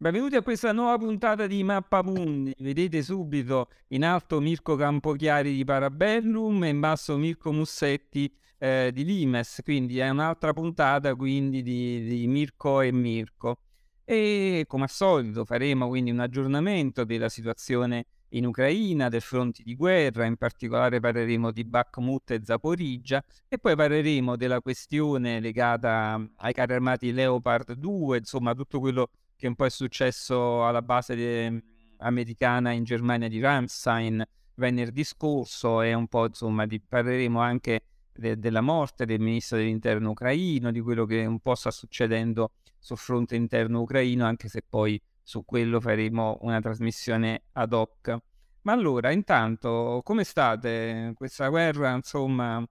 Benvenuti a questa nuova puntata di Mappa Mundi. Vedete subito in alto Mirko Campochiari di Parabellum e in basso Mirko Mussetti eh, di Limes, quindi è un'altra puntata quindi di, di Mirko e Mirko. E come al solito faremo quindi un aggiornamento della situazione in Ucraina, del fronte di guerra, in particolare parleremo di Bakhmut e Zaporizia e poi parleremo della questione legata ai carri armati Leopard 2, insomma tutto quello che un po' è successo alla base de- americana in Germania di Ramstein venerdì scorso e un po' insomma di, parleremo anche de- della morte del ministro dell'interno ucraino, di quello che un po' sta succedendo sul fronte interno ucraino, anche se poi su quello faremo una trasmissione ad hoc. Ma allora, intanto, come state? Questa guerra, insomma,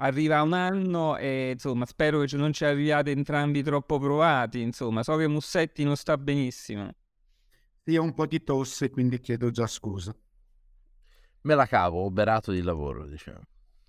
arriva un anno e insomma spero che non ci arriviate entrambi troppo provati, insomma so che Mussetti non sta benissimo. Sì, ho un po' di tosse, quindi chiedo già scusa. Me la cavo, ho berato di lavoro, diciamo.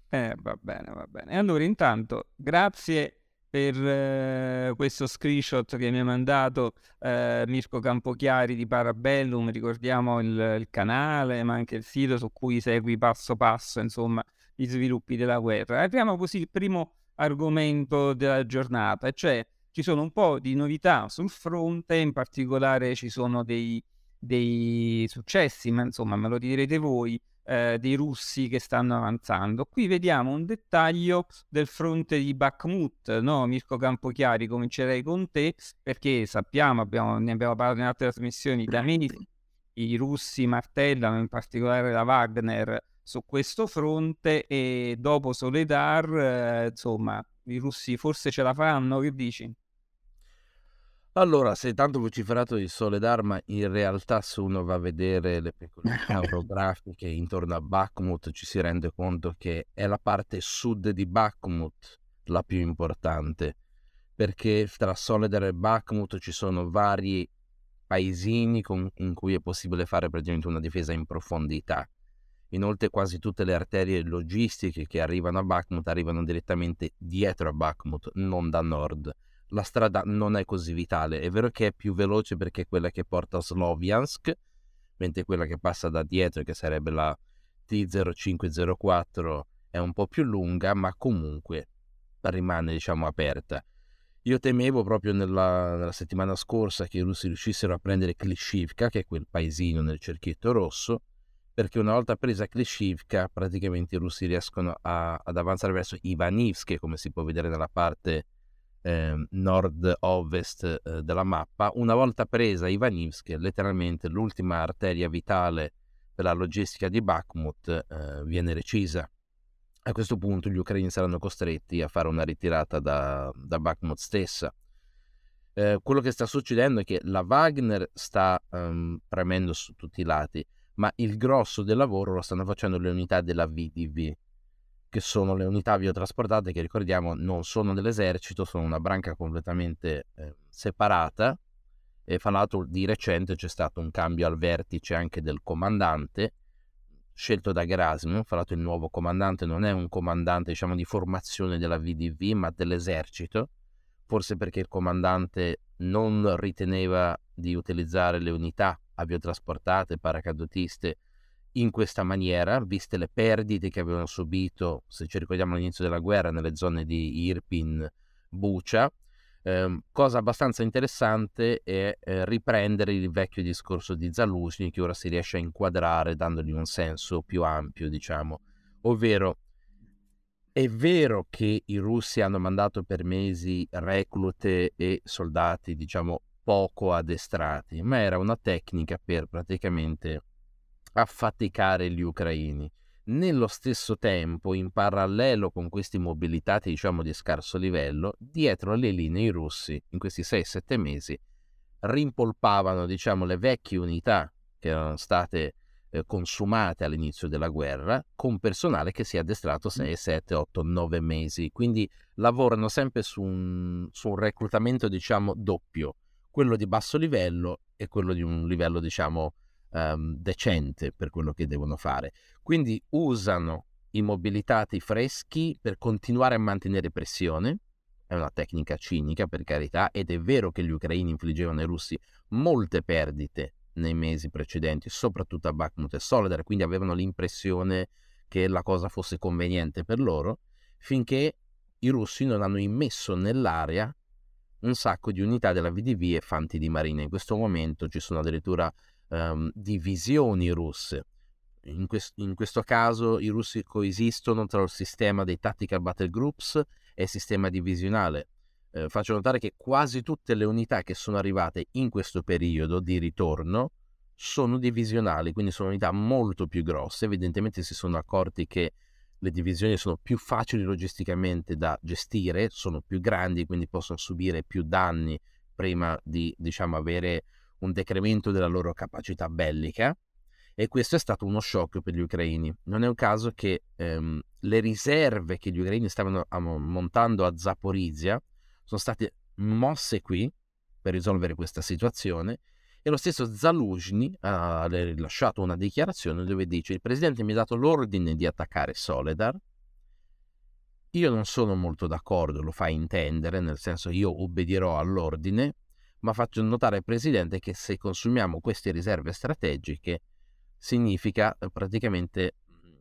Eh, va bene, va bene. E allora intanto grazie per eh, questo screenshot che mi ha mandato eh, Mirko Campochiari di Parabellum, ricordiamo il, il canale ma anche il sito su cui segui passo passo, insomma, gli sviluppi della guerra. Apriamo così il primo argomento della giornata, cioè ci sono un po' di novità sul fronte, in particolare ci sono dei, dei successi, ma insomma me lo direte voi, eh, dei russi che stanno avanzando. Qui vediamo un dettaglio del fronte di Bakhmut, no? Mirko Campochiari, comincerei con te, perché sappiamo, abbiamo, ne abbiamo parlato in altre trasmissioni, da mesi i russi martellano, in particolare la Wagner, su questo fronte e dopo Soledar, eh, insomma, i russi forse ce la faranno, che dici? Allora, sei tanto vociferato di Soledar, ma in realtà se uno va a vedere le peculiarità orografiche intorno a Bakhmut ci si rende conto che è la parte sud di Bakhmut la più importante, perché tra Soledar e Bakhmut ci sono vari paesini con, in cui è possibile fare praticamente una difesa in profondità. Inoltre quasi tutte le arterie logistiche che arrivano a Bakhmut arrivano direttamente dietro a Bakhmut, non da nord. La strada non è così vitale, è vero che è più veloce perché è quella che porta a Sloviansk, mentre quella che passa da dietro, che sarebbe la T0504, è un po' più lunga, ma comunque rimane diciamo aperta. Io temevo proprio nella, nella settimana scorsa che i russi riuscissero a prendere Klishivka, che è quel paesino nel cerchietto rosso, perché una volta presa Klishivka praticamente i russi riescono a, ad avanzare verso Ivanivsk, come si può vedere nella parte eh, nord-ovest eh, della mappa. Una volta presa Ivanivsk, letteralmente l'ultima arteria vitale per la logistica di Bakhmut eh, viene recisa. A questo punto gli ucraini saranno costretti a fare una ritirata da, da Bakhmut stessa. Eh, quello che sta succedendo è che la Wagner sta um, premendo su tutti i lati ma il grosso del lavoro lo stanno facendo le unità della VDV, che sono le unità biotrasportate che ricordiamo non sono dell'esercito, sono una branca completamente eh, separata e fra l'altro di recente c'è stato un cambio al vertice anche del comandante scelto da Gerasimov, fra l'altro il nuovo comandante non è un comandante diciamo di formazione della VDV ma dell'esercito, forse perché il comandante non riteneva di utilizzare le unità aviotrasportate, paracadutiste in questa maniera, viste le perdite che avevano subito, se ci ricordiamo all'inizio della guerra, nelle zone di Irpin, Bucia. Eh, cosa abbastanza interessante è eh, riprendere il vecchio discorso di Zaluzny che ora si riesce a inquadrare dandogli un senso più ampio, diciamo, ovvero è vero che i russi hanno mandato per mesi reclute e soldati, diciamo, poco addestrati, ma era una tecnica per praticamente affaticare gli ucraini. Nello stesso tempo, in parallelo con questi mobilitati, diciamo, di scarso livello, dietro le linee i russi, in questi 6-7 mesi, rimpolpavano, diciamo, le vecchie unità che erano state eh, consumate all'inizio della guerra con personale che si è addestrato 6, 7, 8, 9 mesi. Quindi lavorano sempre su un, su un reclutamento, diciamo, doppio quello di basso livello e quello di un livello, diciamo, um, decente per quello che devono fare. Quindi usano i mobilitati freschi per continuare a mantenere pressione, è una tecnica cinica per carità ed è vero che gli ucraini infliggevano ai russi molte perdite nei mesi precedenti, soprattutto a Bakhmut e Soledar, quindi avevano l'impressione che la cosa fosse conveniente per loro, finché i russi non hanno immesso nell'area un sacco di unità della VDV e fanti di marina. In questo momento ci sono addirittura um, divisioni russe. In, quest- in, questo caso i russi coesistono tra il sistema dei Tactical Battle Groups e il sistema divisionale. Eh, faccio notare che quasi tutte le unità che sono arrivate in questo periodo di ritorno sono divisionali, quindi sono unità molto più grosse. Evidentemente si sono accorti che le divisioni sono più facili logisticamente da gestire, sono più grandi, quindi possono subire più danni prima di, diciamo, avere un decremento della loro capacità bellica. E questo è stato uno shock per gli ucraini. Non è un caso che ehm, le riserve che gli ucraini stavano montando a Zaporizia sono state mosse qui per risolvere questa situazione e lo stesso Zaluzhny ha rilasciato una dichiarazione dove dice il presidente mi ha dato l'ordine di attaccare Soledar. Io non sono molto d'accordo, lo fa intendere, nel senso io obbedierò all'ordine, ma faccio notare al presidente che se consumiamo queste riserve strategiche significa eh, praticamente mm,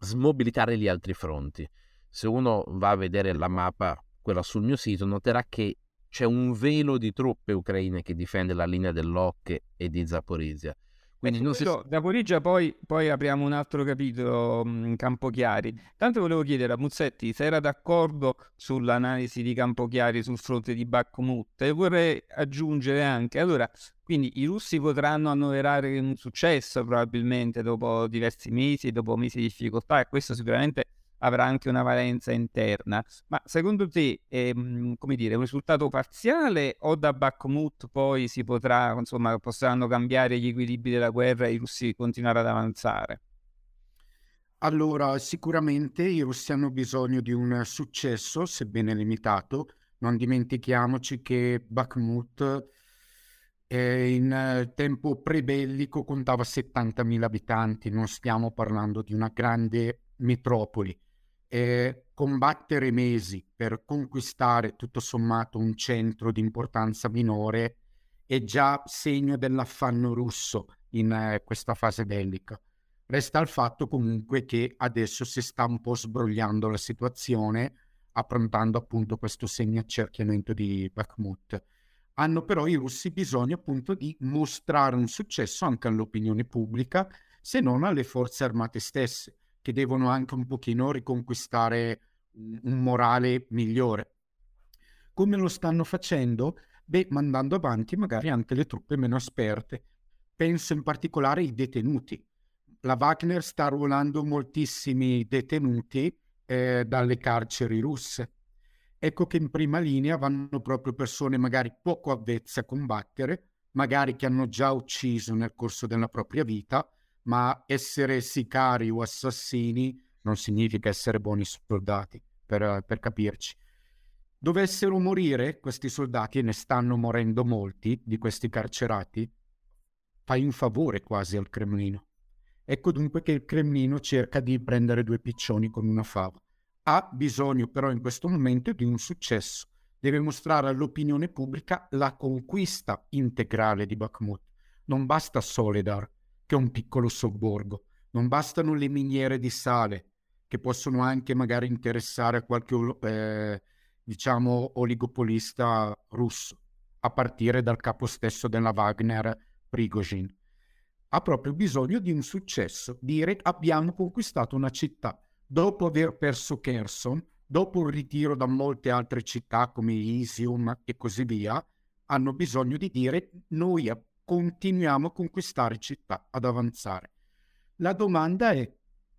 smobilitare gli altri fronti. Se uno va a vedere la mappa, quella sul mio sito, noterà che c'è un velo di truppe ucraine che difende la linea dell'Ocche e di Zaporizia. Quindi non si... Zaporizia poi, poi apriamo un altro capitolo in Campochiari. Tanto volevo chiedere a Muzzetti se era d'accordo sull'analisi di Campochiari sul fronte di Bakhmut e vorrei aggiungere anche, allora, quindi i russi potranno annoverare un successo probabilmente dopo diversi mesi, dopo mesi di difficoltà e questo sicuramente avrà anche una valenza interna. Ma secondo te, ehm, come dire, un risultato parziale o da Bakhmut poi si potrà, insomma, potranno cambiare gli equilibri della guerra e i russi continuare ad avanzare? Allora, sicuramente i russi hanno bisogno di un successo, sebbene limitato. Non dimentichiamoci che Bakhmut eh, in tempo prebellico contava 70.000 abitanti, non stiamo parlando di una grande metropoli eh, combattere mesi per conquistare tutto sommato un centro di importanza minore è già segno dell'affanno russo in eh, questa fase bellica. Resta il fatto comunque che adesso si sta un po' sbrogliando la situazione, approntando appunto questo semi-accerchiamento di Bakhmut. Hanno però i russi bisogno appunto di mostrare un successo anche all'opinione pubblica, se non alle forze armate stesse che devono anche un pochino riconquistare un morale migliore. Come lo stanno facendo? Beh, mandando avanti magari anche le truppe meno esperte. Penso in particolare ai detenuti. La Wagner sta arruolando moltissimi detenuti eh, dalle carceri russe. Ecco che in prima linea vanno proprio persone magari poco avvezze a combattere, magari che hanno già ucciso nel corso della propria vita, ma essere sicari o assassini non significa essere buoni soldati, per, per capirci. Dovessero morire questi soldati, e ne stanno morendo molti di questi carcerati, fai un favore quasi al Cremlino. Ecco dunque che il Cremlino cerca di prendere due piccioni con una fava. Ha bisogno però in questo momento di un successo. Deve mostrare all'opinione pubblica la conquista integrale di Bakhmut. Non basta Soledar, che un piccolo sobborgo. Non bastano le miniere di sale, che possono anche magari interessare a qualche, eh, diciamo, oligopolista russo, a partire dal capo stesso della Wagner, Prigozhin. Ha proprio bisogno di un successo, dire abbiamo conquistato una città. Dopo aver perso Kherson, dopo il ritiro da molte altre città come Isium e così via, hanno bisogno di dire noi continuiamo a conquistare città, ad avanzare. La domanda è,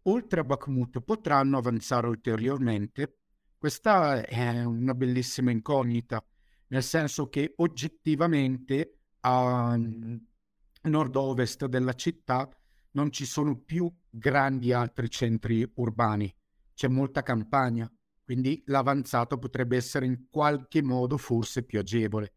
oltre a Bakhmut, potranno avanzare ulteriormente? Questa è una bellissima incognita, nel senso che oggettivamente a nord-ovest della città non ci sono più grandi altri centri urbani, c'è molta campagna, quindi l'avanzato potrebbe essere in qualche modo forse più agevole.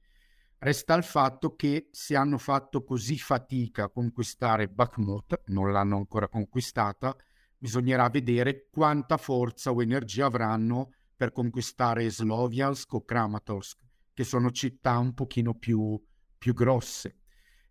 Resta il fatto che se hanno fatto così fatica a conquistare Bakhmut, non l'hanno ancora conquistata, bisognerà vedere quanta forza o energia avranno per conquistare Sloviansk o Kramatorsk, che sono città un pochino più, più grosse.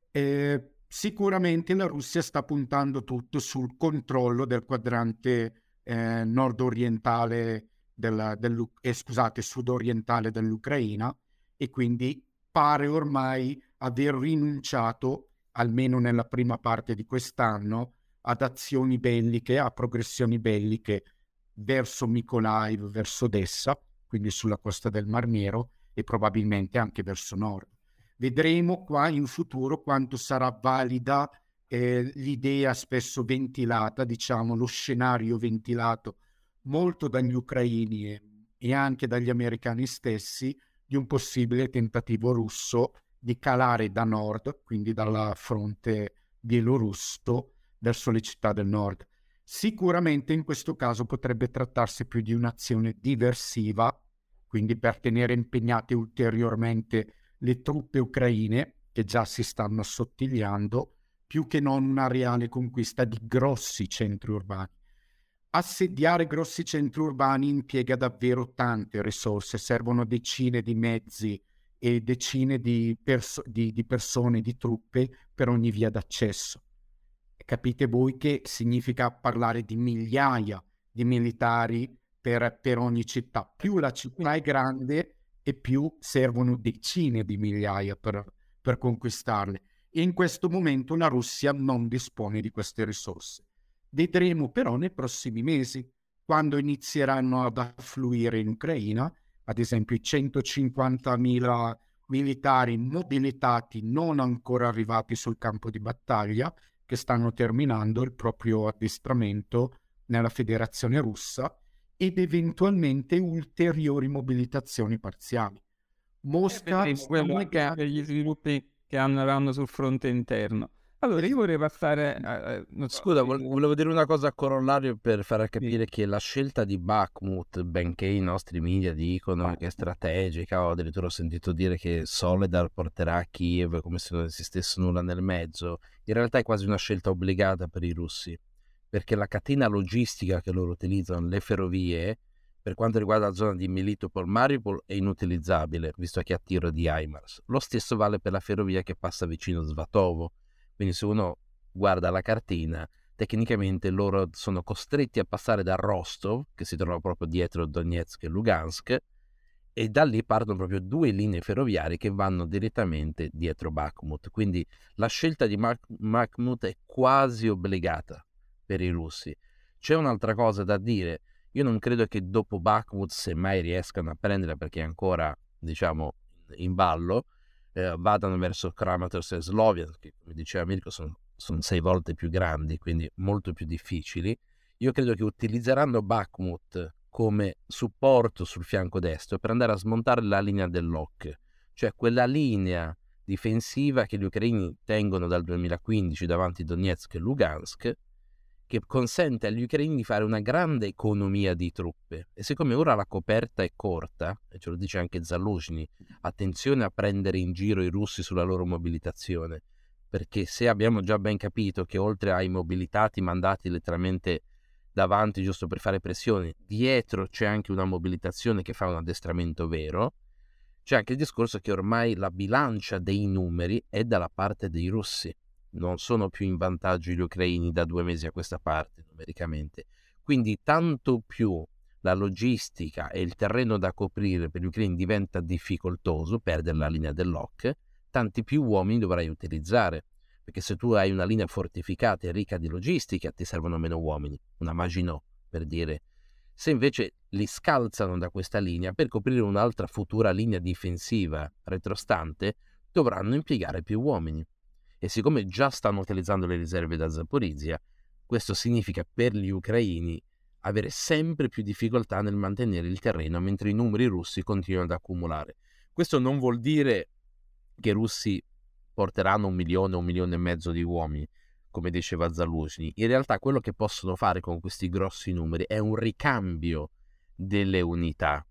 E sicuramente la Russia sta puntando tutto sul controllo del quadrante eh, nord-orientale della, del, eh, scusate, sud-orientale dell'Ucraina e quindi pare ormai aver rinunciato, almeno nella prima parte di quest'anno, ad azioni belliche, a progressioni belliche verso Mykolaiv, verso Odessa, quindi sulla costa del Mar Nero e probabilmente anche verso nord. Vedremo qua in futuro quanto sarà valida eh, l'idea spesso ventilata, diciamo lo scenario ventilato molto dagli ucraini e, e anche dagli americani stessi di un possibile tentativo russo di calare da nord, quindi dalla fronte bielorusso, verso le città del nord. Sicuramente in questo caso potrebbe trattarsi più di un'azione diversiva, quindi per tenere impegnate ulteriormente le truppe ucraine che già si stanno assottigliando, più che non una reale conquista di grossi centri urbani. Assediare grossi centri urbani impiega davvero tante risorse, servono decine di mezzi e decine di, perso- di, di persone, di truppe per ogni via d'accesso capite voi che significa parlare di migliaia di militari per, per ogni città. Più la città è grande e più servono decine di migliaia per, per conquistarle. E in questo momento la Russia non dispone di queste risorse. Vedremo però nei prossimi mesi, quando inizieranno ad affluire in Ucraina, ad esempio i 150.000 militari mobilitati non ancora arrivati sul campo di battaglia che stanno terminando il proprio addestramento nella federazione russa ed eventualmente ulteriori mobilitazioni parziali. Mosca eh, quello che gli sviluppi che andranno sul fronte interno. Allora, io vorrei passare. A, a, Scusa, volevo dire una cosa a corollario per far capire sì. che la scelta di Bakhmut, benché i nostri media dicono che è strategica, o addirittura ho sentito dire che Soledar porterà a Kiev come se non esistesse nulla nel mezzo, in realtà è quasi una scelta obbligata per i russi, perché la catena logistica che loro utilizzano, le ferrovie, per quanto riguarda la zona di Melitopol-Mariupol è inutilizzabile, visto che ha tiro di HIMARS. Lo stesso vale per la ferrovia che passa vicino a Svatovo quindi se uno guarda la cartina, tecnicamente loro sono costretti a passare da Rostov, che si trova proprio dietro Donetsk e Lugansk, e da lì partono proprio due linee ferroviarie che vanno direttamente dietro Bakhmut. Quindi la scelta di Bakhmut è quasi obbligata per i russi. C'è un'altra cosa da dire. Io non credo che dopo Bakhmut, se mai riescano a prendere perché è ancora, diciamo, in ballo, eh, vadano verso Kramatorsk e Slovia, che come diceva Mirko sono, sono sei volte più grandi, quindi molto più difficili. Io credo che utilizzeranno Bakhmut come supporto sul fianco destro per andare a smontare la linea dell'OC, cioè quella linea difensiva che gli ucraini tengono dal 2015 davanti Donetsk e Lugansk, che consente agli ucraini di fare una grande economia di truppe. E siccome ora la coperta è corta, e ce lo dice anche Zaluzhny, attenzione a prendere in giro i russi sulla loro mobilitazione, perché se abbiamo già ben capito che oltre ai mobilitati mandati letteralmente davanti giusto per fare pressione, dietro c'è anche una mobilitazione che fa un addestramento vero, c'è anche il discorso che ormai la bilancia dei numeri è dalla parte dei russi non sono più in vantaggio gli ucraini da due mesi a questa parte numericamente. Quindi tanto più la logistica e il terreno da coprire per gli ucraini diventa difficoltoso, perdere la linea dell'OC, tanti più uomini dovrai utilizzare. Perché se tu hai una linea fortificata e ricca di logistica, ti servono meno uomini, una Maginot per dire. Se invece li scalzano da questa linea per coprire un'altra futura linea difensiva retrostante, dovranno impiegare più uomini e siccome già stanno utilizzando le riserve da Zaporizia, questo significa per gli ucraini avere sempre più difficoltà nel mantenere il terreno mentre i numeri russi continuano ad accumulare. Questo non vuol dire che i russi porteranno un milione, un milione e mezzo di uomini, come diceva Zaluzhny. In realtà quello che possono fare con questi grossi numeri è un ricambio delle unità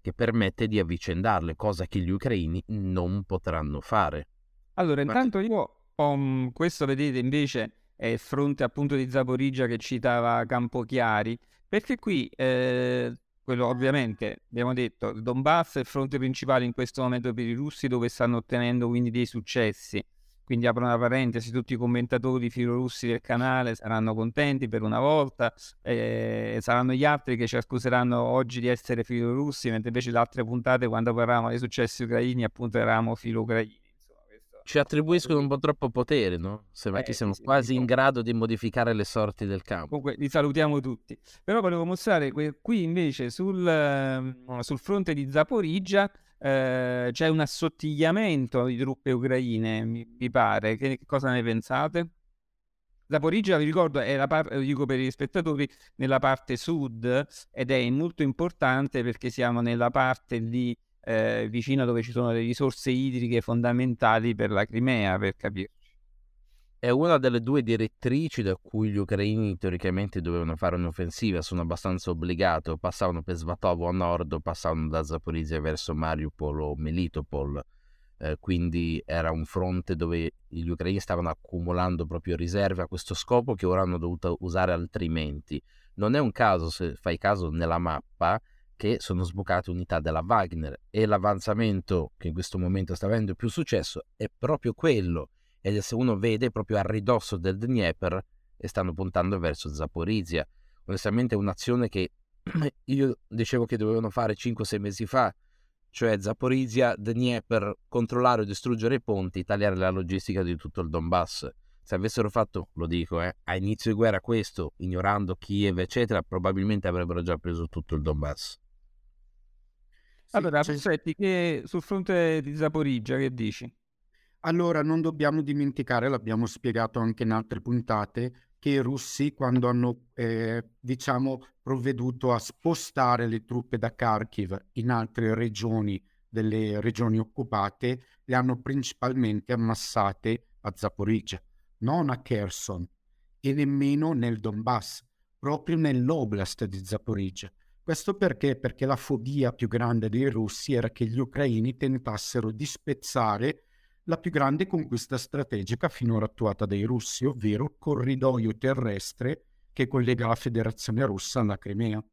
che permette di avvicendarle, cosa che gli ucraini non potranno fare. Allora, intanto io ho, questo vedete invece è il fronte appunto di Zaporigia che citava Campochiari, perché qui eh, quello ovviamente abbiamo detto il Donbass è il fronte principale in questo momento per i russi dove stanno ottenendo quindi dei successi quindi apro una parentesi, tutti i commentatori filorussi del canale saranno contenti per una volta, eh, saranno gli altri che ci accuseranno oggi di essere filorussi, mentre invece le altre puntate quando parlavamo dei successi ucraini appunto eravamo filo-ucraini. Ci attribuiscono un po' troppo potere, no? Sembra eh, che siamo sì, quasi sì, in grado di modificare le sorti del campo. Comunque li salutiamo tutti. Però volevo mostrare qui invece sul, uh, sul fronte di Zaporizia eh, c'è un assottigliamento di truppe ucraine, mi, mi pare. Che, cosa ne pensate? Zaporizia, vi ricordo, è la parte, dico per gli spettatori, nella parte sud ed è molto importante perché siamo nella parte lì eh, vicino dove ci sono le risorse idriche fondamentali per la Crimea, per capire è una delle due direttrici da cui gli ucraini teoricamente dovevano fare un'offensiva, sono abbastanza obbligati, passavano per Svatovo a nord, passavano da Zaporizia verso Mariupol o Melitopol, eh, quindi era un fronte dove gli ucraini stavano accumulando proprio riserve a questo scopo che ora hanno dovuto usare altrimenti. Non è un caso, se fai caso nella mappa, che sono sbucate unità della Wagner e l'avanzamento che in questo momento sta avendo più successo è proprio quello e se uno vede proprio a ridosso del Dnieper e stanno puntando verso Zaporizia. Onestamente è un'azione che io dicevo che dovevano fare 5-6 mesi fa, cioè Zaporizia, Dnieper, controllare o distruggere i ponti, tagliare la logistica di tutto il Donbass. Se avessero fatto, lo dico, eh, a inizio di guerra questo, ignorando Kiev, eccetera, probabilmente avrebbero già preso tutto il Donbass. Allora, Perfetti, che sul fronte di Zaporizia, che dici? Allora, non dobbiamo dimenticare, l'abbiamo spiegato anche in altre puntate, che i russi, quando hanno, eh, diciamo, provveduto a spostare le truppe da Kharkiv in altre regioni delle regioni occupate, le hanno principalmente ammassate a Zaporizhia, non a Kherson e nemmeno nel Donbass, proprio nell'oblast di Zaporizhia. Questo perché? Perché la fobia più grande dei russi era che gli ucraini tentassero di spezzare la più grande conquista strategica finora attuata dai russi, ovvero il corridoio terrestre che collega la Federazione russa alla Crimea.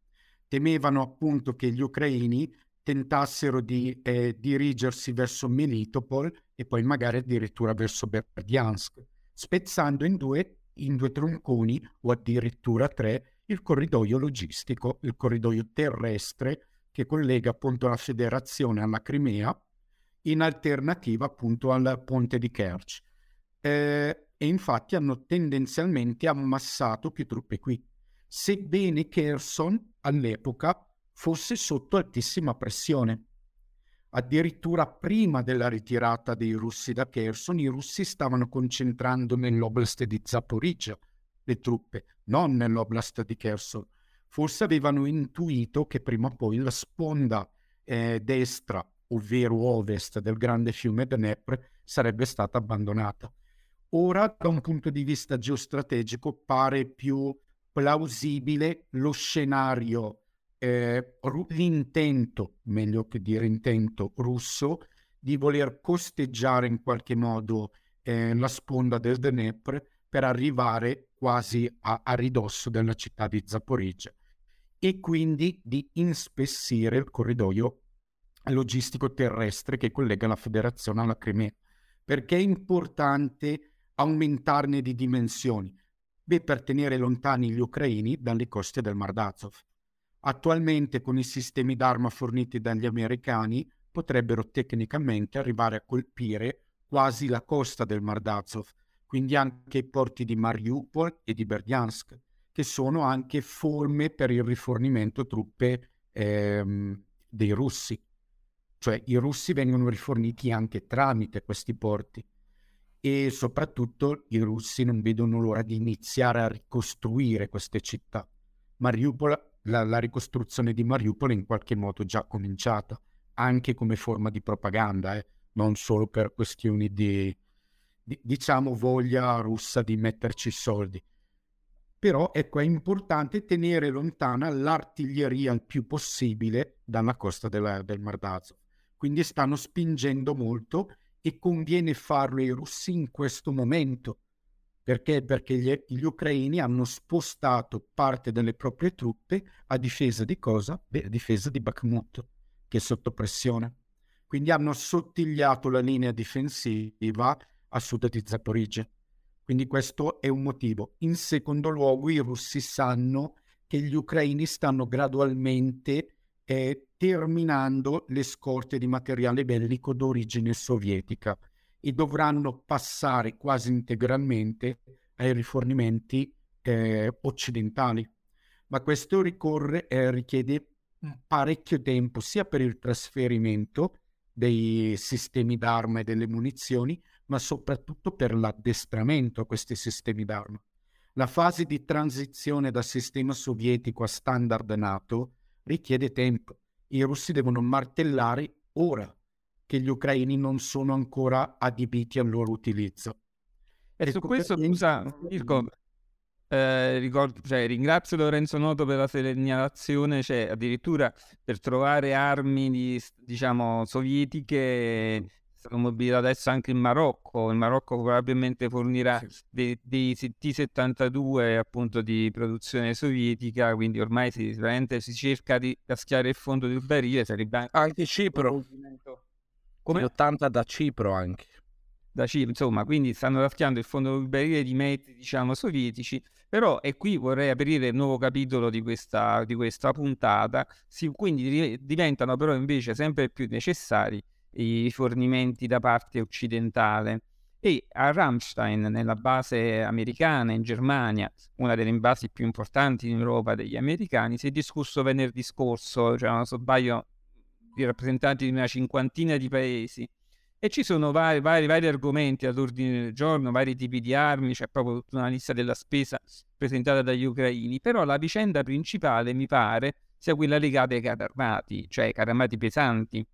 Temevano appunto che gli ucraini tentassero di eh, dirigersi verso Melitopol e poi magari addirittura verso Berdiansk, spezzando in due, in due tronconi o addirittura tre il corridoio logistico, il corridoio terrestre che collega appunto la Federazione alla Crimea in alternativa appunto al ponte di Kerch. Eh, e infatti hanno tendenzialmente ammassato più truppe qui, sebbene Kherson all'epoca fosse sotto altissima pressione. Addirittura prima della ritirata dei russi da Kherson, i russi stavano concentrando nell'oblast di Zaporizhia le truppe, non nell'oblast di Kherson. Forse avevano intuito che prima o poi la sponda eh, destra ovvero ovest del grande fiume Dnepr, sarebbe stata abbandonata. Ora, da un punto di vista geostrategico, pare più plausibile lo scenario, eh, l'intento, meglio che dire intento, russo di voler costeggiare in qualche modo eh, la sponda del Dnepr per arrivare quasi a, a ridosso della città di Zaporizhia e quindi di inspessire il corridoio logistico terrestre che collega la federazione alla Crimea. Perché è importante aumentarne di dimensioni? Beh, per tenere lontani gli ucraini dalle coste del Mar d'Azov. Attualmente con i sistemi d'arma forniti dagli americani potrebbero tecnicamente arrivare a colpire quasi la costa del Mar d'Azov, quindi anche i porti di Mariupol e di Berdiansk, che sono anche forme per il rifornimento truppe ehm, dei russi cioè i russi vengono riforniti anche tramite questi porti e soprattutto i russi non vedono l'ora di iniziare a ricostruire queste città. Mariupol, la, la ricostruzione di Mariupol è in qualche modo già cominciata, anche come forma di propaganda, eh? non solo per questioni di, diciamo, voglia russa di metterci soldi. Però ecco, è importante tenere lontana l'artiglieria il più possibile dalla costa della, del Mar d'Azov quindi stanno spingendo molto e conviene farlo ai russi in questo momento, Perché? Perché gli, gli, ucraini hanno spostato parte delle proprie truppe a difesa di cosa? Beh, a difesa di Bakhmut, che è sotto pressione. Quindi hanno assottigliato la linea difensiva a sud di Zaporizhia. Quindi questo è un motivo. In secondo luogo, i russi sanno che gli ucraini stanno gradualmente eh, terminando le scorte di materiale bellico d'origine sovietica e dovranno passare quasi integralmente ai rifornimenti eh, occidentali. Ma questo ricorre, eh, richiede parecchio tempo sia per il trasferimento dei sistemi d'arma e delle munizioni, ma soprattutto per l'addestramento a questi sistemi d'arma. La fase di transizione da sistema sovietico a standard NATO richiede tempo. I russi devono martellare ora che gli ucraini non sono ancora adibiti al loro utilizzo. E ecco su questo, scusa, Mirko, eh, ricordo, cioè, ringrazio Lorenzo Noto per la segnalazione, cioè, addirittura per trovare armi di, diciamo, sovietiche sono mobilitate adesso anche in Marocco. Il Marocco probabilmente fornirà dei, dei T-72 appunto di produzione sovietica, quindi ormai si, si cerca di caschiare il fondo del barile. Sarebbe anche, Cipro. Come? 80 da Cipro anche. Da Cipro, insomma, quindi stanno raschiando il fondo del barile di mezzi, diciamo, sovietici. Però, e qui vorrei aprire il nuovo capitolo di questa, di questa puntata, si, quindi diventano però invece sempre più necessari i fornimenti da parte occidentale. E a Ramstein, nella base americana in Germania, una delle basi più importanti in Europa degli americani, si è discusso venerdì scorso, cioè non so sbaglio, di rappresentanti di una cinquantina di paesi. E ci sono vari, vari, vari argomenti all'ordine del giorno, vari tipi di armi, c'è proprio tutta una lista della spesa presentata dagli ucraini, però la vicenda principale mi pare sia quella legata ai carri armati, cioè ai carri armati pesanti,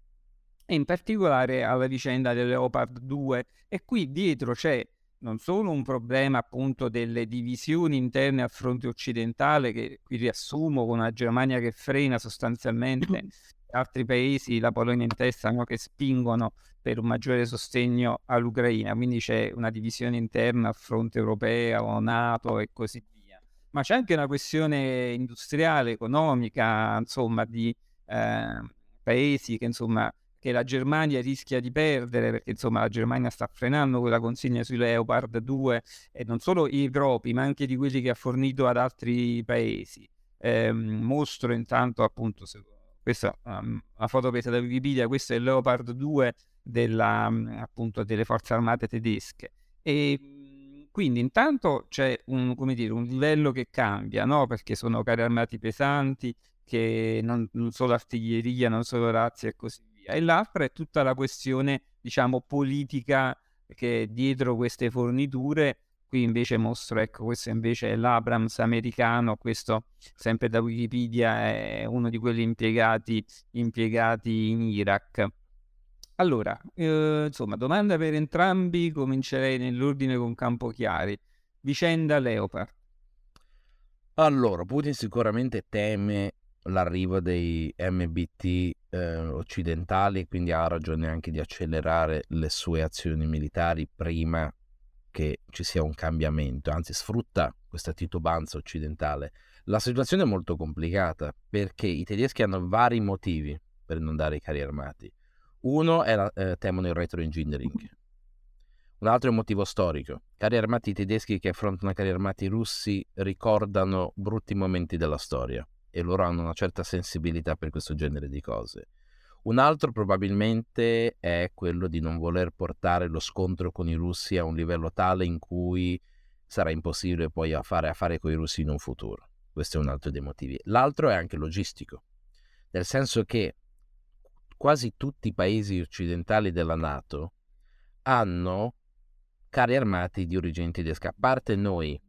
e in particolare alla vicenda del Leopard 2 e qui dietro c'è non solo un problema appunto delle divisioni interne al fronte occidentale che qui riassumo con una Germania che frena sostanzialmente altri paesi, la Polonia in testa, no, che spingono per un maggiore sostegno all'Ucraina, quindi c'è una divisione interna al fronte europeo, NATO e così via. Ma c'è anche una questione industriale, economica, insomma, di eh, paesi che insomma che la Germania rischia di perdere perché insomma la Germania sta frenando quella consegna sui Leopard 2 e non solo i propri ma anche di quelli che ha fornito ad altri paesi. Eh, mostro intanto appunto se questa um, una foto presa da Wikipedia, questo è il Leopard 2 della, um, appunto, delle forze armate tedesche. E mm, quindi intanto c'è un, dire, un livello che cambia, no? perché sono carri armati pesanti, che non, non solo artiglieria, non solo razzi e così E l'altra è tutta la questione, diciamo, politica che dietro queste forniture Qui invece mostro, ecco, questo invece è l'Abrams americano, questo sempre da Wikipedia è uno di quelli impiegati, impiegati in Iraq. Allora, eh, insomma, domanda per entrambi, comincerei nell'ordine con Campochiari. Vicenda Leopard. Allora, Putin sicuramente teme l'arrivo dei MBT eh, occidentali, quindi ha ragione anche di accelerare le sue azioni militari prima che ci sia un cambiamento, anzi sfrutta questa titubanza occidentale. La situazione è molto complicata perché i tedeschi hanno vari motivi per non dare i carri armati. Uno è la, eh, temono il retroengineering. Un altro è un motivo storico. Carri armati tedeschi che affrontano carri armati russi ricordano brutti momenti della storia e loro hanno una certa sensibilità per questo genere di cose. Un altro probabilmente è quello di non voler portare lo scontro con i russi a un livello tale in cui sarà impossibile poi fare affari con i russi in un futuro. Questo è un altro dei motivi. L'altro è anche logistico, nel senso che quasi tutti i paesi occidentali della Nato hanno carri armati di origine tedesca, a parte noi,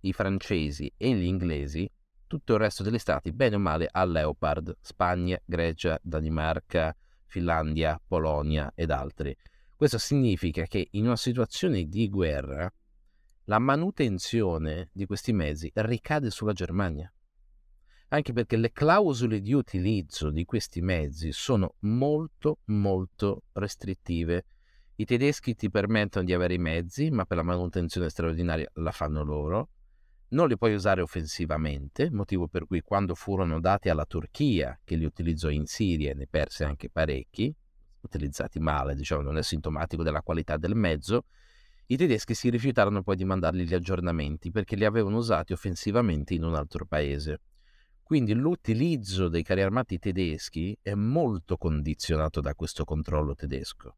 i francesi e gli inglesi, tutto il resto degli stati, bene o male, ha Leopard, Spagna, Grecia, Danimarca, Finlandia, Polonia ed altri. Questo significa che in una situazione di guerra la manutenzione di questi mezzi ricade sulla Germania. Anche perché le clausole di utilizzo di questi mezzi sono molto molto restrittive I tedeschi ti permettono di avere i mezzi, ma per la manutenzione straordinaria la fanno loro. Non li puoi usare offensivamente, motivo per cui quando furono dati alla Turchia, che li utilizzò in Siria e ne perse anche parecchi, utilizzati male, diciamo, non è sintomatico della qualità del mezzo, i tedeschi si rifiutarono poi di mandargli gli aggiornamenti perché li avevano usati offensivamente in un altro paese. Quindi l'utilizzo dei carri armati tedeschi è molto condizionato da questo controllo tedesco.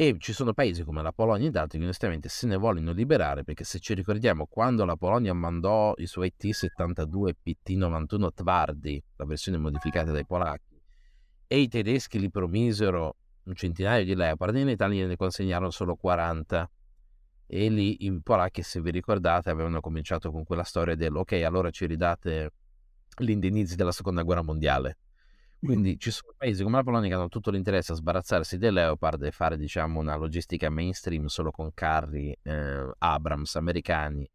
E ci sono paesi come la Polonia ed altri che onestamente se ne vogliono liberare perché se ci ricordiamo quando la Polonia mandò i suoi T-72 PT-91 Tvardi, la versione modificata dai polacchi, e i tedeschi li promisero un centinaio di Leopard, in Italia ne consegnarono solo 40. E lì i polacchi, se vi ricordate, avevano cominciato con quella storia del ok, allora ci ridate gli indennizzi della seconda guerra mondiale. Quindi ci sono paesi come la Polonia che hanno tutto l'interesse a sbarazzarsi dei Leopard e fare, diciamo, una logistica mainstream solo con carri eh, Abrams americani.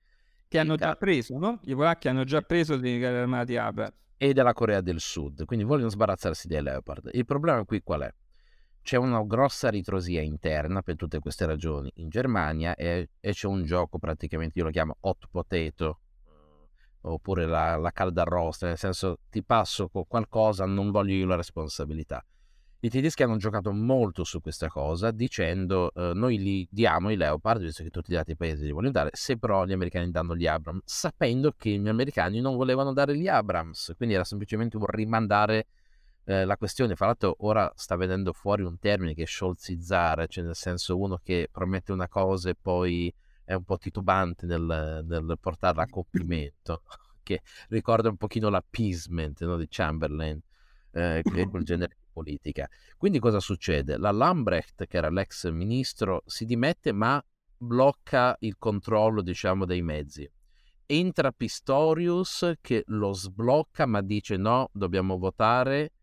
Che hanno già preso, no? I polacchi hanno già preso dei carri armati Abrams. E della Corea del Sud, quindi vogliono sbarazzarsi dei Leopard. Il problema qui qual è? c'è una grossa ritrosia interna per tutte queste ragioni in Germania e, e c'è un gioco praticamente, io lo chiamo hot potato, oppure la, la calda arrosta, nel senso ti passo con qualcosa, non voglio io la responsabilità. I tedeschi hanno giocato molto su questa cosa dicendo eh, noi li diamo i Leopard, visto che tutti gli altri paesi li vogliono dare, se però gli americani danno gli Abrams, sapendo che gli americani non volevano dare gli Abrams, quindi era semplicemente un rimandare eh, la questione, fra l'altro ora sta venendo fuori un termine che è scholzizzare, cioè nel senso uno che promette una cosa e poi è un po' titubante nel, nel portarla a compimento, che ricorda un pochino l'appeasement no, di Chamberlain, eh, quel genere di politica. Quindi cosa succede? La Lambrecht, che era l'ex ministro, si dimette ma blocca il controllo, diciamo, dei mezzi entra Pistorius che lo sblocca ma dice no, dobbiamo votare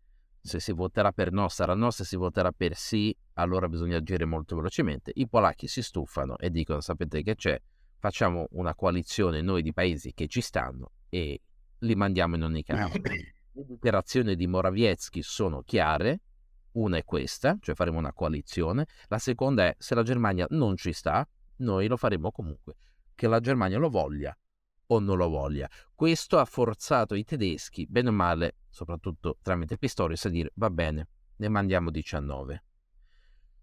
se si voterà per no sarà no, se si voterà per sì allora bisogna agire molto velocemente. I polacchi si stufano e dicono sapete che c'è, facciamo una coalizione noi di paesi che ci stanno e li mandiamo in ogni caso. Le dichiarazioni di Morawiecki sono chiare, una è questa, cioè faremo una coalizione, la seconda è se la Germania non ci sta, noi lo faremo comunque, che la Germania lo voglia o non lo voglia. Questo ha forzato i tedeschi, bene o male, soprattutto tramite Pistorius, a dire va bene, ne mandiamo 19.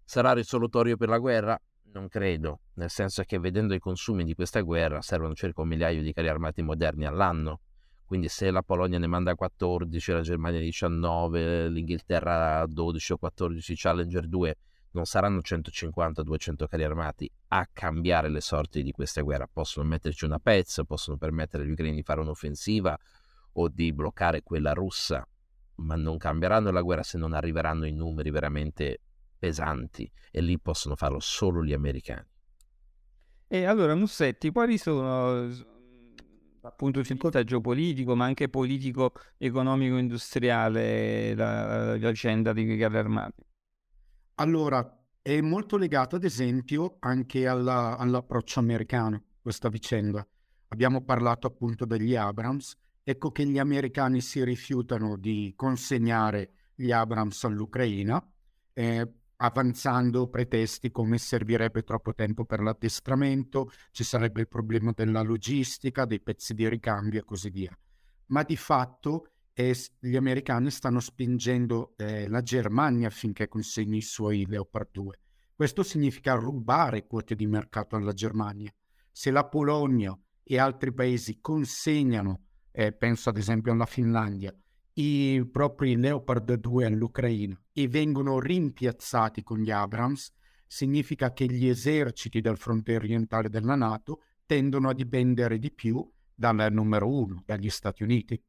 Sarà risolutorio per la guerra? Non credo, nel senso che vedendo i consumi di questa guerra servono circa un migliaio di carri armati moderni all'anno. Quindi se la Polonia ne manda 14, la Germania 19, l'Inghilterra 12 o 14 Challenger 2, non saranno 150-200 carri armati a cambiare le sorti di questa guerra. Possono metterci una pezza, possono permettere agli ucraini di fare un'offensiva o di bloccare quella russa, ma non cambieranno la guerra se non arriveranno in numeri veramente pesanti e lì possono farlo solo gli americani. E allora, Mussetti, quali sono appunto il punto geopolitico, ma anche politico, economico, industriale, la, la vicenda dei carri armati? Allora, è molto legato ad esempio anche alla, all'approccio americano questa vicenda. Abbiamo parlato appunto degli Abrams, ecco che gli americani si rifiutano di consegnare gli Abrams all'Ucraina, eh, avanzando pretesti come servirebbe troppo tempo per l'addestramento, ci sarebbe il problema della logistica, dei pezzi di ricambio e così via. Ma di fatto e gli americani stanno spingendo eh, la Germania affinché consegni i suoi Leopard 2. Questo significa rubare quote di mercato alla Germania. Se la Polonia e altri paesi consegnano, eh, penso ad esempio alla Finlandia, i propri Leopard 2 all'Ucraina e vengono rimpiazzati con gli Abrams, significa che gli eserciti del fronte orientale della Nato tendono a dipendere di più dal numero uno, dagli Stati Uniti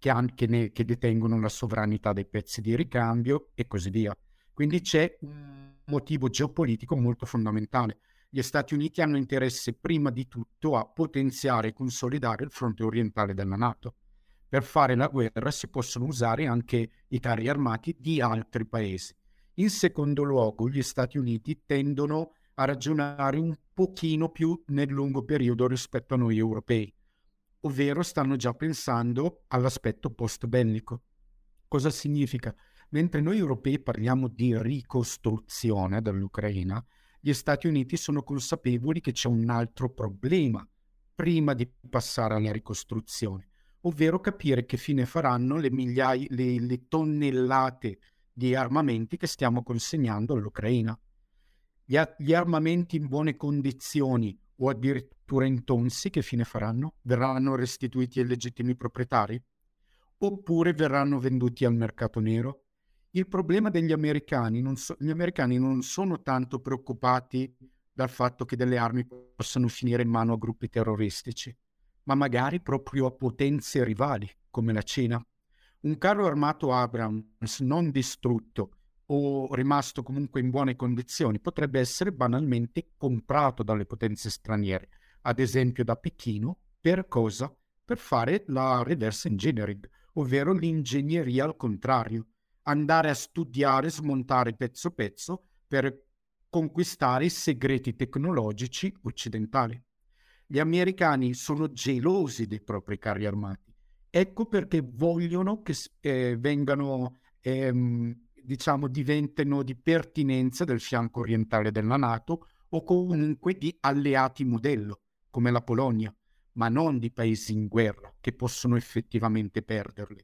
che, anche ne, che detengono la sovranità dei pezzi di ricambio e così via. Quindi c'è un motivo geopolitico molto fondamentale. Gli Stati Uniti hanno interesse prima di tutto a potenziare e consolidare il fronte orientale della Nato. Per fare la guerra si possono usare anche i carri armati di altri paesi. In secondo luogo, gli Stati Uniti tendono a ragionare un pochino più nel lungo periodo rispetto a noi europei ovvero stanno già pensando all'aspetto post-bellico. Cosa significa? Mentre noi europei parliamo di ricostruzione dell'Ucraina, gli Stati Uniti sono consapevoli che c'è un altro problema prima di passare alla ricostruzione, ovvero capire che fine faranno le, migliaia, le, le tonnellate di armamenti che stiamo consegnando all'Ucraina. Gli armamenti in buone condizioni o addirittura in tonsi che fine faranno? Verranno restituiti ai legittimi proprietari? Oppure verranno venduti al mercato nero? Il problema degli americani, non so, gli americani non sono tanto preoccupati dal fatto che delle armi possano finire in mano a gruppi terroristici, ma magari proprio a potenze rivali come la Cina. Un carro armato Abrams non distrutto o rimasto comunque in buone condizioni potrebbe essere banalmente comprato dalle potenze straniere, ad esempio da Pechino, per cosa? Per fare la reverse engineering, ovvero l'ingegneria al contrario, andare a studiare, smontare pezzo pezzo per conquistare i segreti tecnologici occidentali. Gli americani sono gelosi dei propri carri armati. Ecco perché vogliono che eh, vengano ehm, diciamo, diventino di pertinenza del fianco orientale della Nato o comunque di alleati modello, come la Polonia, ma non di paesi in guerra che possono effettivamente perderli.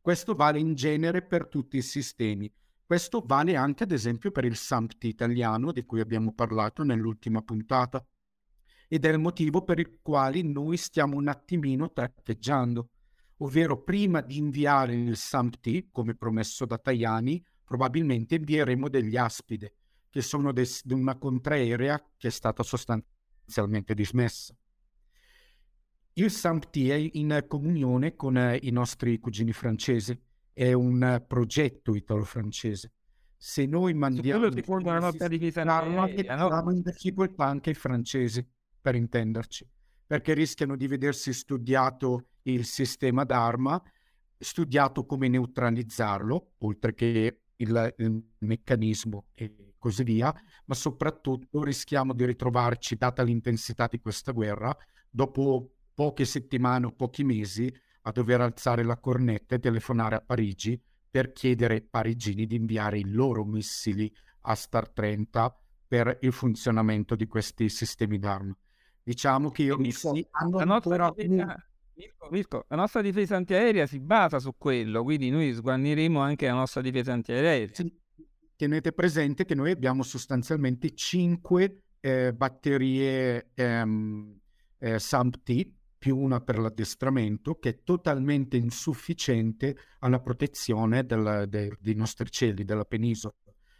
Questo vale in genere per tutti i sistemi. Questo vale anche ad esempio per il SAMPT italiano di cui abbiamo parlato nell'ultima puntata ed è il motivo per il quale noi stiamo un attimino tratteggiando ovvero prima di inviare il SAMPT, come promesso da Tajani, probabilmente invieremo degli aspide, che sono di una contraerea che è stata sostanzialmente dismessa. Il SAMPT è in comunione con eh, i nostri cugini francesi, è un progetto italo-francese. Se noi mandiamo nota di vita no? in difficoltà anche i francesi, per intenderci, perché rischiano di vedersi studiato il sistema d'arma, studiato come neutralizzarlo, oltre che il, il meccanismo e così via, ma soprattutto rischiamo di ritrovarci, data l'intensità di questa guerra, dopo poche settimane o pochi mesi, a dover alzare la cornetta e telefonare a Parigi per chiedere ai parigini di inviare i loro missili a Star 30 per il funzionamento di questi sistemi d'arma. Diciamo che io mi hanno ancora... Difesa, Mirko, Mirko, la nostra difesa antiaerea si basa su quello, quindi noi sguarniremo anche la nostra difesa antiaerea. Tenete presente che noi abbiamo sostanzialmente 5 eh, batterie ehm, eh, SAMP-T più una per l'addestramento che è totalmente insufficiente alla protezione del, de, dei nostri cieli, della penisola.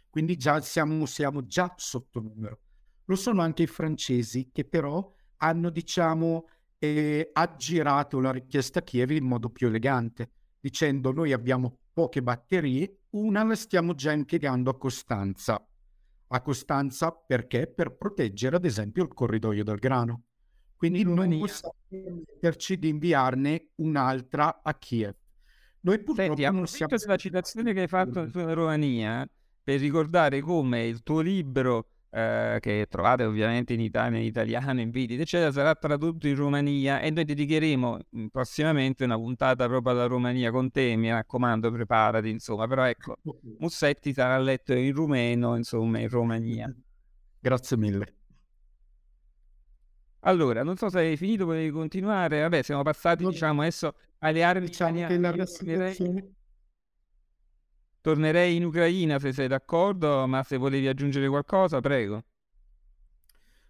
Quindi già siamo, siamo già sotto numero. Lo sono anche i francesi che però hanno, diciamo, e ha girato la richiesta a Kiev in modo più elegante, dicendo noi abbiamo poche batterie, una la stiamo già impiegando a Costanza. A Costanza perché? Per proteggere ad esempio il corridoio del grano. Quindi non possiamo permetterci di inviarne un'altra a Kiev. Noi purtroppo Senti, non siamo... della citazione che hai fatto sulla Romania, per ricordare come il tuo libro eh, che trovate ovviamente in Italia, in italiano, in video, eccetera, sarà tradotto in Romania e noi dedicheremo mm, prossimamente una puntata proprio alla Romania con te, mi raccomando, preparati, insomma, però ecco, Mussetti sarà letto in rumeno, insomma, in Romania. Grazie mille. Allora, non so se hai finito, volevi continuare? Vabbè, siamo passati, no, diciamo, adesso alle armi diciamo italiane. Tornerei in Ucraina se sei d'accordo, ma se volevi aggiungere qualcosa, prego.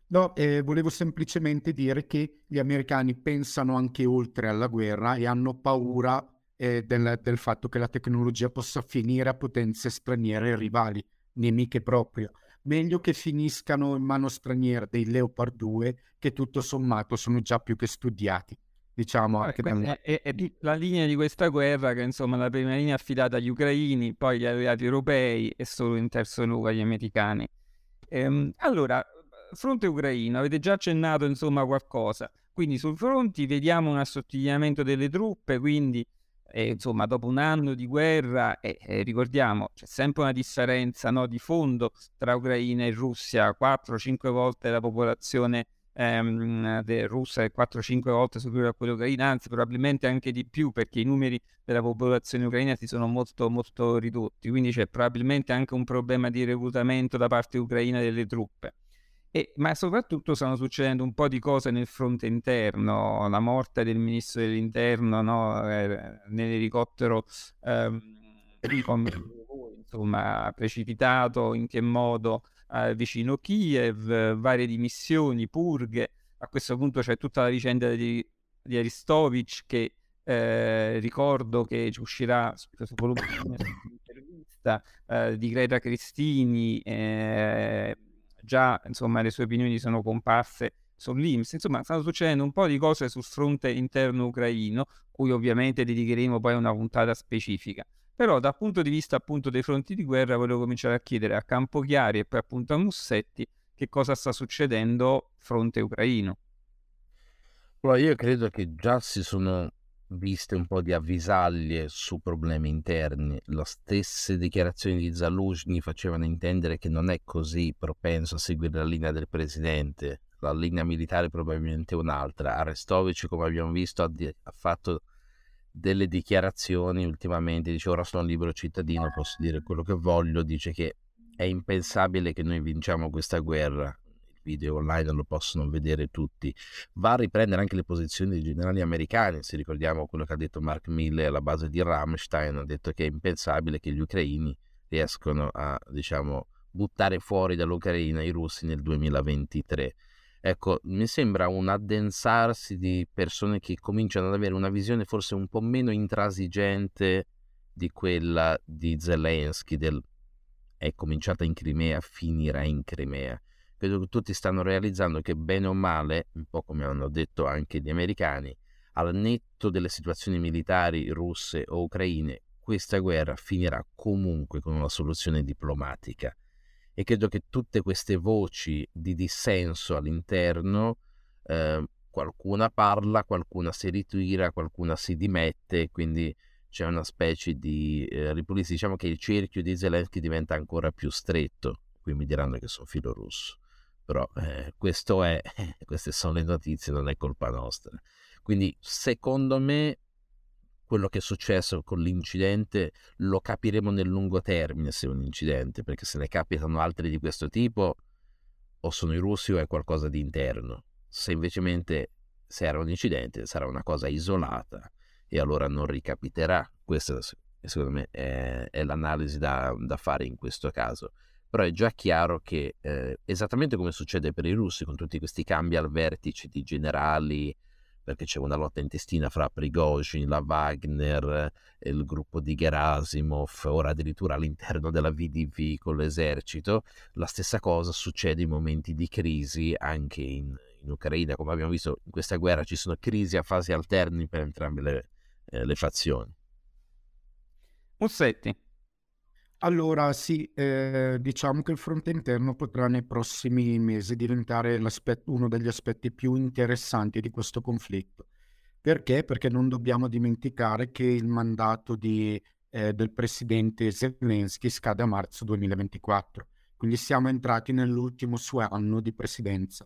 No, eh, volevo semplicemente dire che gli americani pensano anche oltre alla guerra e hanno paura eh, del, del, fatto che la tecnologia possa finire a potenze straniere rivali, nemiche proprio. Meglio che finiscano in mano straniera dei Leopard 2 che tutto sommato sono già più che studiati diciamo anche da è, è, è, la linea di questa guerra che insomma la prima linea è affidata agli ucraini poi agli alleati europei e solo in terzo luogo agli americani. Ehm, allora fronte ucraino avete già accennato insomma qualcosa. Quindi sul fronte vediamo un assottigliamento delle truppe quindi eh, insomma dopo un anno di guerra eh, eh, ricordiamo c'è sempre una differenza no, di fondo tra Ucraina e Russia 4-5 volte la popolazione ehm, russa è 4-5 volte superiore a quello ucraino, anzi probabilmente anche di più perché i numeri della popolazione ucraina si sono molto, molto ridotti, quindi c'è probabilmente anche un problema di reclutamento da parte ucraina delle truppe. E, ma soprattutto stanno succedendo un po' di cose nel fronte interno, la morte del ministro dell'interno no? eh, nell'elicottero ehm, insomma, precipitato, in che modo eh, vicino Kiev, varie dimissioni, purghe. A questo punto c'è tutta la vicenda di, di Aristovic che eh, ricordo che uscirà questo volume un'intervista eh, di Greta Cristini eh, già insomma le sue opinioni sono comparse sull'Inps. Insomma, stanno succedendo un po' di cose sul fronte interno ucraino, cui ovviamente dedicheremo poi una puntata specifica. Però dal punto di vista appunto dei fronti di guerra volevo cominciare a chiedere a Campochiari e poi appunto a Mussetti che cosa sta succedendo fronte ucraino. Allora, io credo che già si sono viste un po' di avvisaglie su problemi interni. Le stesse dichiarazioni di Zaluzhny facevano intendere che non è così propenso a seguire la linea del presidente. La linea militare probabilmente è un'altra. Arestovic, come abbiamo visto, ha, di- ha fatto delle dichiarazioni ultimamente. Dice ora sono libero cittadino, posso dire quello che voglio. Dice che è impensabile che noi vinciamo questa guerra video online lo possono vedere tutti. Va a riprendere anche le posizioni dei generali americani, se ricordiamo quello che ha detto Mark Miller alla base di Rammstein, ha detto che è impensabile che gli ucraini riescano a, diciamo, buttare fuori dall'Ucraina i russi nel 2023. Ecco, mi sembra un addensarsi di persone che cominciano ad avere una visione forse un po' meno intransigente di quella di Zelensky, del è cominciata in Crimea, finirà in Crimea credo che tutti stanno realizzando che bene o male, un po' come hanno detto anche gli americani, al netto delle situazioni militari russe o ucraine, questa guerra finirà comunque con una soluzione diplomatica. E credo che tutte queste voci di dissenso all'interno, eh, qualcuna parla, qualcuna si ritira, qualcuna si dimette, quindi c'è una specie di eh, ripulizia. Diciamo che il cerchio di Zelensky diventa ancora più stretto. Qui mi diranno che sono filo russo però eh, questo è, queste sono le notizie, non è colpa nostra. Quindi secondo me quello che è successo con l'incidente lo capiremo nel lungo termine se è un incidente, perché se ne capitano altri di questo tipo o sono i russi o è qualcosa di interno. Se invece se era un incidente sarà una cosa isolata e allora non ricapiterà. Questa secondo me è, è l'analisi da, da fare in questo caso però è già chiaro che eh, esattamente come succede per i russi con tutti questi cambi al vertice di generali, perché c'è una lotta intestina fra Prigozhin, la Wagner, il gruppo di Gerasimov, ora addirittura all'interno della VDV con l'esercito, la stessa cosa succede in momenti di crisi anche in, in Ucraina, come abbiamo visto in questa guerra ci sono crisi a fasi alterni per entrambe le, eh, le fazioni. Mussetti. Allora sì, eh, diciamo che il fronte interno potrà nei prossimi mesi diventare uno degli aspetti più interessanti di questo conflitto. Perché? Perché non dobbiamo dimenticare che il mandato di, eh, del presidente Zelensky scade a marzo 2024, quindi siamo entrati nell'ultimo suo anno di presidenza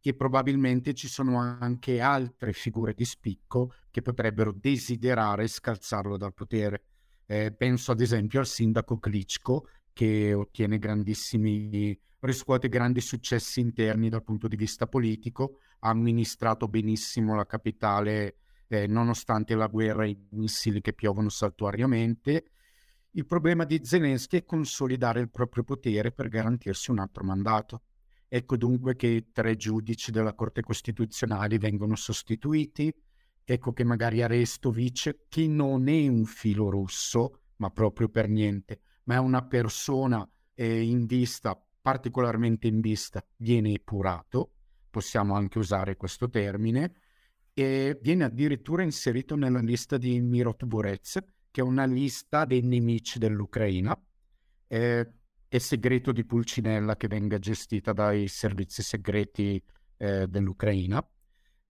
e probabilmente ci sono anche altre figure di spicco che potrebbero desiderare scalzarlo dal potere eh, penso ad esempio al sindaco Klitschko che ottiene grandissimi, riscuote grandi successi interni dal punto di vista politico, ha amministrato benissimo la capitale eh, nonostante la guerra e i missili che piovono saltuariamente. Il problema di Zelensky è consolidare il proprio potere per garantirsi un altro mandato. Ecco dunque che tre giudici della Corte Costituzionale vengono sostituiti, ecco che magari Arestovic, che non è un filo russo, ma proprio per niente, ma è una persona eh, in vista, particolarmente in vista, viene epurato, possiamo anche usare questo termine, e viene addirittura inserito nella lista di Mirot Burez, che è una lista dei nemici dell'Ucraina. Eh, è segreto di Pulcinella che venga gestita dai servizi segreti eh, dell'Ucraina.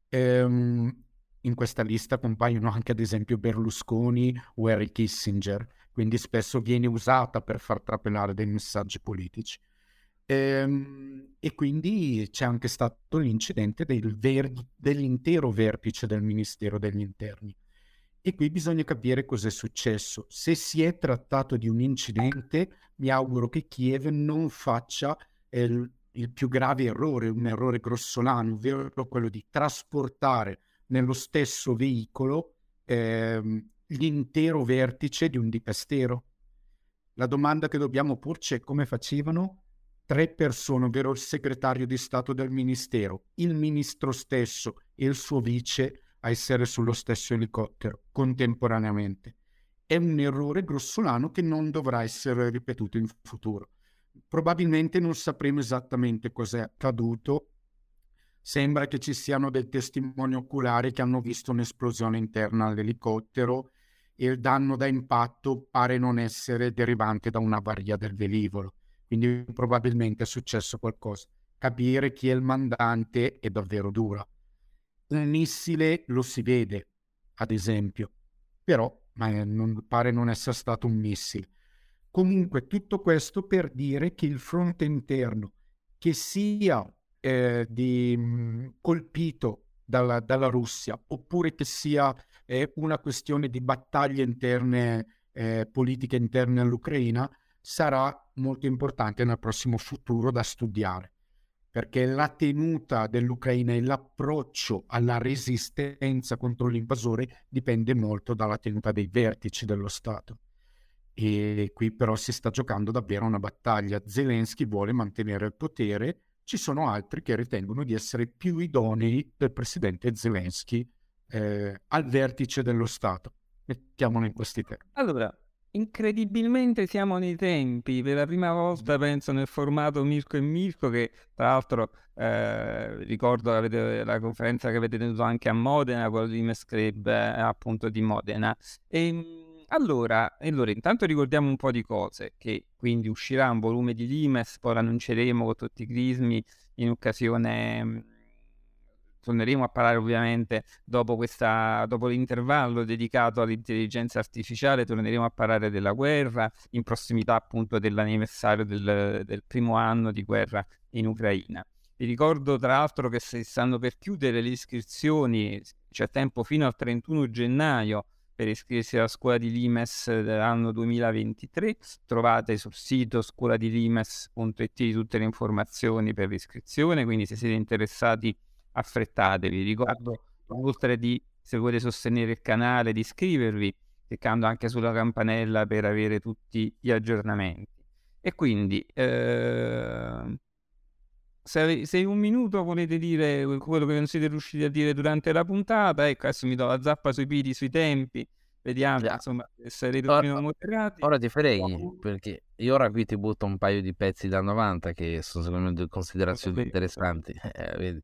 Ehm, in questa lista compaiono anche ad esempio Berlusconi o Harry Kissinger, quindi spesso viene usata per far trapelare dei messaggi politici. Ehm, e quindi c'è anche stato l'incidente del ver- dell'intero vertice del Ministero degli Interni. E qui bisogna capire cosa è successo. Se si è trattato di un incidente, mi auguro che Kiev non faccia eh, il, il più grave errore, un errore grossolano, ovvero quello di trasportare nello stesso veicolo eh, l'intero vertice di un dipestero. La domanda che dobbiamo porci è come facevano tre persone, ovvero il segretario di Stato del Ministero, il ministro stesso e il suo vice a essere sullo stesso elicottero contemporaneamente. È un errore grossolano che non dovrà essere ripetuto in futuro. Probabilmente non sapremo esattamente cos'è accaduto. Sembra che ci siano dei testimoni oculari che hanno visto un'esplosione interna all'elicottero e il danno da impatto pare non essere derivante da una varia del velivolo. Quindi probabilmente è successo qualcosa. Capire chi è il mandante è davvero dura. Un missile lo si vede, ad esempio, però ma non, pare non essere stato un missile. Comunque tutto questo per dire che il fronte interno, che sia eh, di, mh, colpito dalla, dalla, Russia oppure che sia eh, una questione di battaglie interne, eh, politiche interne all'Ucraina, sarà molto importante nel prossimo futuro da studiare perché la tenuta dell'Ucraina e l'approccio alla resistenza contro l'invasore dipende molto dalla tenuta dei vertici dello Stato. E qui però si sta giocando davvero una battaglia. Zelensky vuole mantenere il potere, ci sono altri che ritengono di essere più idonei del presidente Zelensky eh, al vertice dello Stato. Mettiamolo in questi termini. Allora, incredibilmente siamo nei tempi, per la prima volta penso nel formato Mirko e Mirko che tra l'altro eh, ricordo avete, la conferenza che avete tenuto anche a Modena, quello di Mes Club eh, appunto di Modena. E, ehm, allora, allora, intanto ricordiamo un po' di cose, che quindi uscirà un volume di Limes, poi l'annunceremo con tutti i crismi in occasione torneremo a parlare ovviamente dopo, questa, dopo l'intervallo dedicato all'intelligenza artificiale, torneremo a parlare della guerra in prossimità appunto dell'anniversario del, del primo anno di guerra in Ucraina. Vi ricordo tra l'altro che se stanno per chiudere le iscrizioni, c'è tempo fino al 31 gennaio per iscriversi alla scuola di Limes dell'anno 2023. Trovate sul sito scuoladilimes.it tutte le informazioni per l'iscrizione, quindi se siete interessati affrettatevi. Ricordo, oltre di, se volete sostenere il canale, di iscrivervi, cliccando anche sulla campanella per avere tutti gli aggiornamenti. E quindi, eh, se, se in un minuto volete dire quello che non siete riusciti a dire durante la puntata, ecco, adesso mi do la zappa sui piedi, sui tempi. Vediamo, yeah. insomma, sarete ora, moderati. Ora ti freghi, perché io ora qui ti butto un paio di pezzi da 90 che sono secondo me considerazioni interessanti. Eh,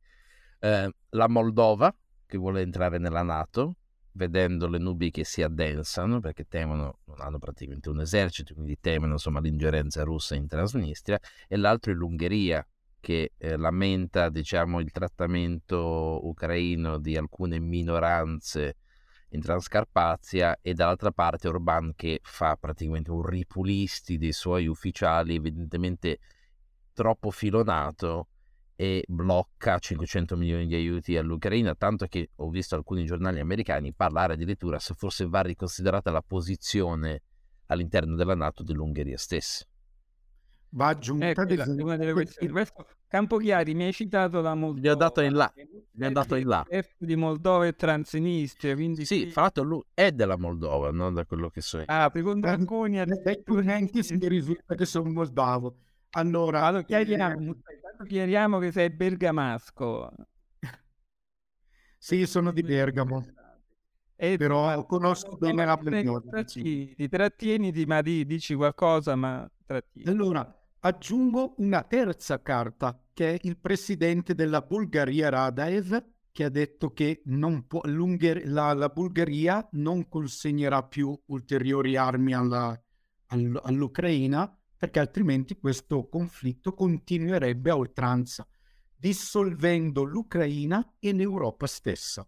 eh, la Moldova che vuole entrare nella Nato, vedendo le nubi che si addensano perché temono, non hanno praticamente un esercito, quindi temono insomma l'ingerenza russa in Transnistria, e l'altro è l'Ungheria che eh, lamenta diciamo, il trattamento ucraino di alcune minoranze in Transcarpazia e dall'altra parte Orban che fa praticamente un ripulisti dei suoi ufficiali evidentemente troppo filonato e blocca 500 milioni di aiuti all'Ucraina, tanto che ho visto alcuni giornali americani parlare addirittura se forse va riconsiderata la posizione all'interno della Nato dell'Ungheria stessa. Va aggiunta ecco, una delle questioni. Campochiari, mi hai citato la Moldova. Gli ho dato in là. Gli ho dato in là. Di Moldova e Transnistria, quindi... Sì, qui... fra l'altro lui è della Moldova, non da quello che so io. Ah, secondo Anconi... Neanche si risulta che sono moldavo. Allora, allora chiariamo, eh, chiariamo che sei bergamasco. sì, sono di Bergamo. E però conosco bene la Bergamo. Ti trattieniti, ma di, dici qualcosa, ma trattieni. Allora, aggiungo una terza carta, che è il presidente della Bulgaria Radaev, che ha detto che può, la, la, Bulgaria non consegnerà più ulteriori armi alla, all, all'Ucraina perché altrimenti questo conflitto continuerebbe a oltranza, dissolvendo l'Ucraina e l'Europa stessa.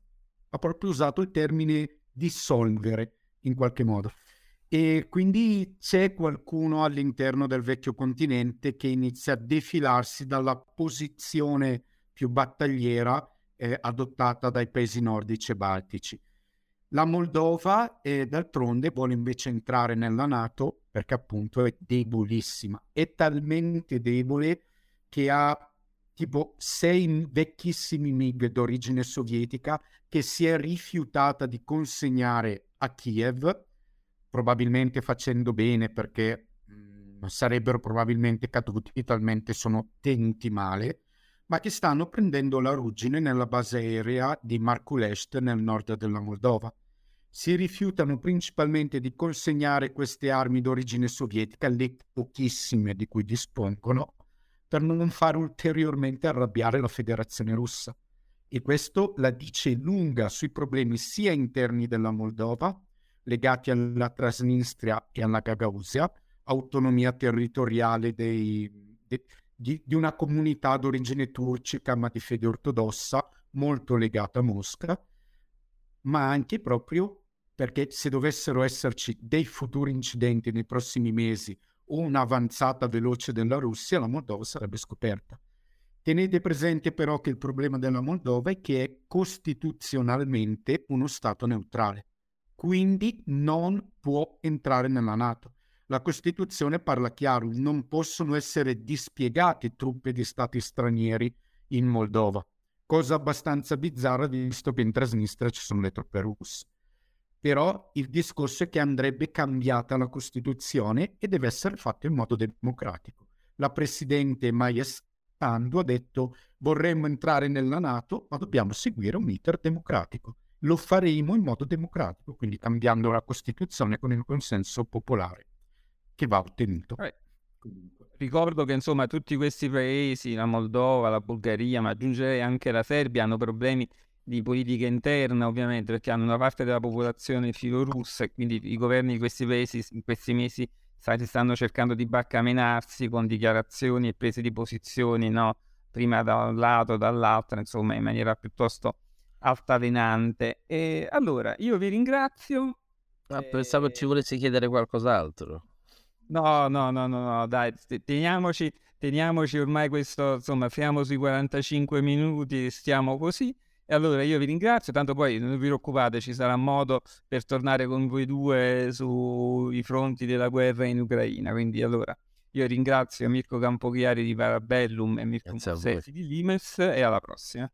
Ha proprio usato il termine dissolvere in qualche modo. E quindi c'è qualcuno all'interno del vecchio continente che inizia a defilarsi dalla posizione più battagliera eh, adottata dai paesi nordici e baltici. La Moldova, eh, d'altronde, vuole invece entrare nella Nato perché appunto è debolissima, è talmente debole che ha tipo sei vecchissimi MiG d'origine sovietica che si è rifiutata di consegnare a Kiev, probabilmente facendo bene perché mh, mm, sarebbero probabilmente caduti, talmente sono tenuti male, ma che stanno prendendo la ruggine nella base aerea di Markulest nel nord della Moldova si rifiutano principalmente di consegnare queste armi d'origine sovietica, le pochissime di cui dispongono, per non far ulteriormente arrabbiare la Federazione russa. E questo la dice lunga sui problemi sia interni della Moldova, legati alla Transnistria e alla Gagausia, autonomia territoriale dei, de, di, di una comunità d'origine turcica ma di fede ortodossa, molto legata a Mosca, ma anche proprio perché se dovessero esserci dei futuri incidenti nei prossimi mesi o un'avanzata veloce della Russia, la Moldova sarebbe scoperta. Tenete presente però che il problema della Moldova è che è costituzionalmente uno Stato neutrale, quindi non può entrare nella Nato. La Costituzione parla chiaro, non possono essere dispiegate truppe di Stati stranieri in Moldova, cosa abbastanza bizzarra visto che in Transnistria ci sono le truppe russe. Però il discorso è che andrebbe cambiata la Costituzione e deve essere fatto in modo democratico. La Presidente Maya Sandu ha detto vorremmo entrare nella Nato, ma dobbiamo seguire un iter democratico. Lo faremo in modo democratico, quindi cambiando la Costituzione con il consenso popolare che va ottenuto. Ricordo che insomma tutti questi paesi, la Moldova, la Bulgaria, ma aggiungerei anche la Serbia, hanno problemi di politica interna, ovviamente, perché hanno una parte della popolazione filorussa e quindi i governi di questi paesi in questi mesi si stanno cercando di barcamenarsi con dichiarazioni e prese di posizioni, no? prima da un lato, dall'altro, insomma, in maniera piuttosto altalenante. E allora, io vi ringrazio. Ah, pensavo e... ci volessi chiedere qualcos'altro. No, no, no, no, no, dai, teniamoci, teniamoci ormai questo, insomma, siamo sui 45 minuti, stiamo così. E allora io vi ringrazio, tanto poi non vi preoccupate, ci sarà modo per tornare con voi due sui fronti della guerra in Ucraina. Quindi allora io ringrazio Mirko Campochiari di Parabellum e Mirko Mussetti di Limes e alla prossima.